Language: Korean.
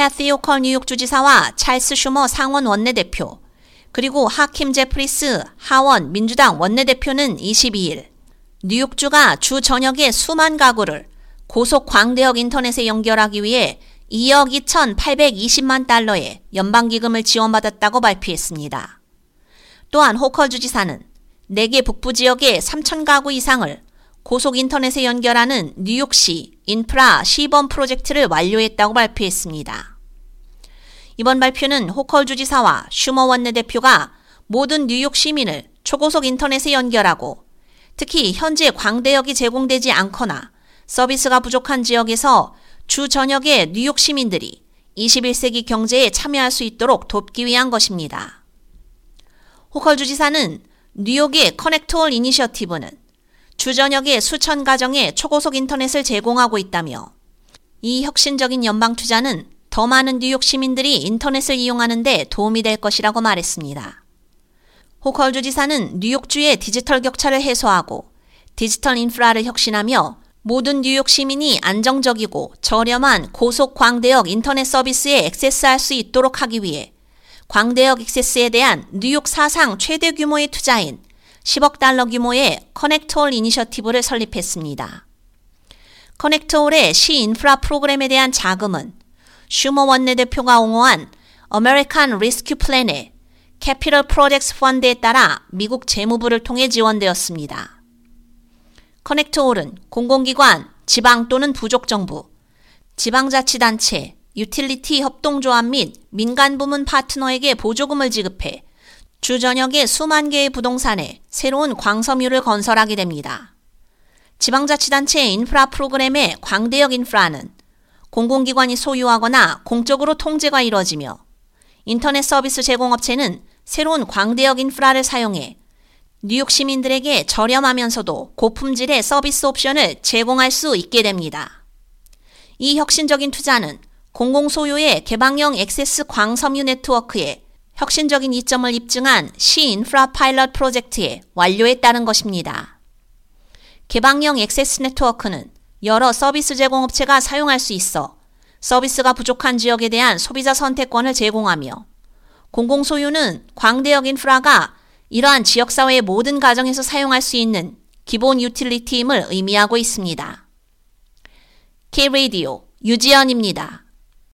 캐티 호컬 뉴욕 주지사와 찰스 슈머 상원 원내대표, 그리고 하킴 제프리스 하원 민주당 원내대표는 22일 뉴욕주가 주 전역의 수만 가구를 고속 광대역 인터넷에 연결하기 위해 2억 2,820만 달러의 연방기금을 지원받았다고 발표했습니다. 또한 호컬 주지사는 4개 북부 지역의 3천 가구 이상을 고속 인터넷에 연결하는 뉴욕시 인프라 시범 프로젝트를 완료했다고 발표했습니다. 이번 발표는 호컬 주지사와 슈머 원내대표가 모든 뉴욕 시민을 초고속 인터넷에 연결하고 특히 현재 광대역이 제공되지 않거나 서비스가 부족한 지역에서 주 전역의 뉴욕 시민들이 21세기 경제에 참여할 수 있도록 돕기 위한 것입니다. 호컬 주지사는 뉴욕의 커넥트홀 이니셔티브는 주 전역의 수천 가정에 초고속 인터넷을 제공하고 있다며 이 혁신적인 연방 투자는 더 많은 뉴욕 시민들이 인터넷을 이용하는 데 도움이 될 것이라고 말했습니다. 호컬 주지사는 뉴욕주의 디지털 격차를 해소하고 디지털 인프라를 혁신하며 모든 뉴욕 시민이 안정적이고 저렴한 고속 광대역 인터넷 서비스에 액세스할 수 있도록 하기 위해 광대역 액세스에 대한 뉴욕 사상 최대 규모의 투자인 10억 달러 규모의 ConnectALL Initiative를 설립했습니다. ConnectALL의 시 인프라 프로그램에 대한 자금은 슈머 원내대표가 옹호한 American Rescue Plan의 Capital Project Fund에 따라 미국 재무부를 통해 지원되었습니다. ConnectALL은 공공기관, 지방 또는 부족 정부, 지방자치단체, 유틸리티 협동조합 및 민간부문 파트너에게 보조금을 지급해 주 전역의 수만 개의 부동산에 새로운 광섬유를 건설하게 됩니다. 지방자치단체의 인프라 프로그램의 광대역 인프라는 공공기관이 소유하거나 공적으로 통제가 이뤄지며 인터넷 서비스 제공업체는 새로운 광대역 인프라를 사용해 뉴욕 시민들에게 저렴하면서도 고품질의 서비스 옵션을 제공할 수 있게 됩니다. 이 혁신적인 투자는 공공소유의 개방형 액세스 광섬유 네트워크에 혁신적인 이점을 입증한 시 인프라 파일럿 프로젝트의 완료에 따른 것입니다. 개방형 액세스 네트워크는 여러 서비스 제공업체가 사용할 수 있어 서비스가 부족한 지역에 대한 소비자 선택권을 제공하며 공공소유는 광대역 인프라가 이러한 지역사회의 모든 가정에서 사용할 수 있는 기본 유틸리티임을 의미하고 있습니다. K-Radio 유지연입니다.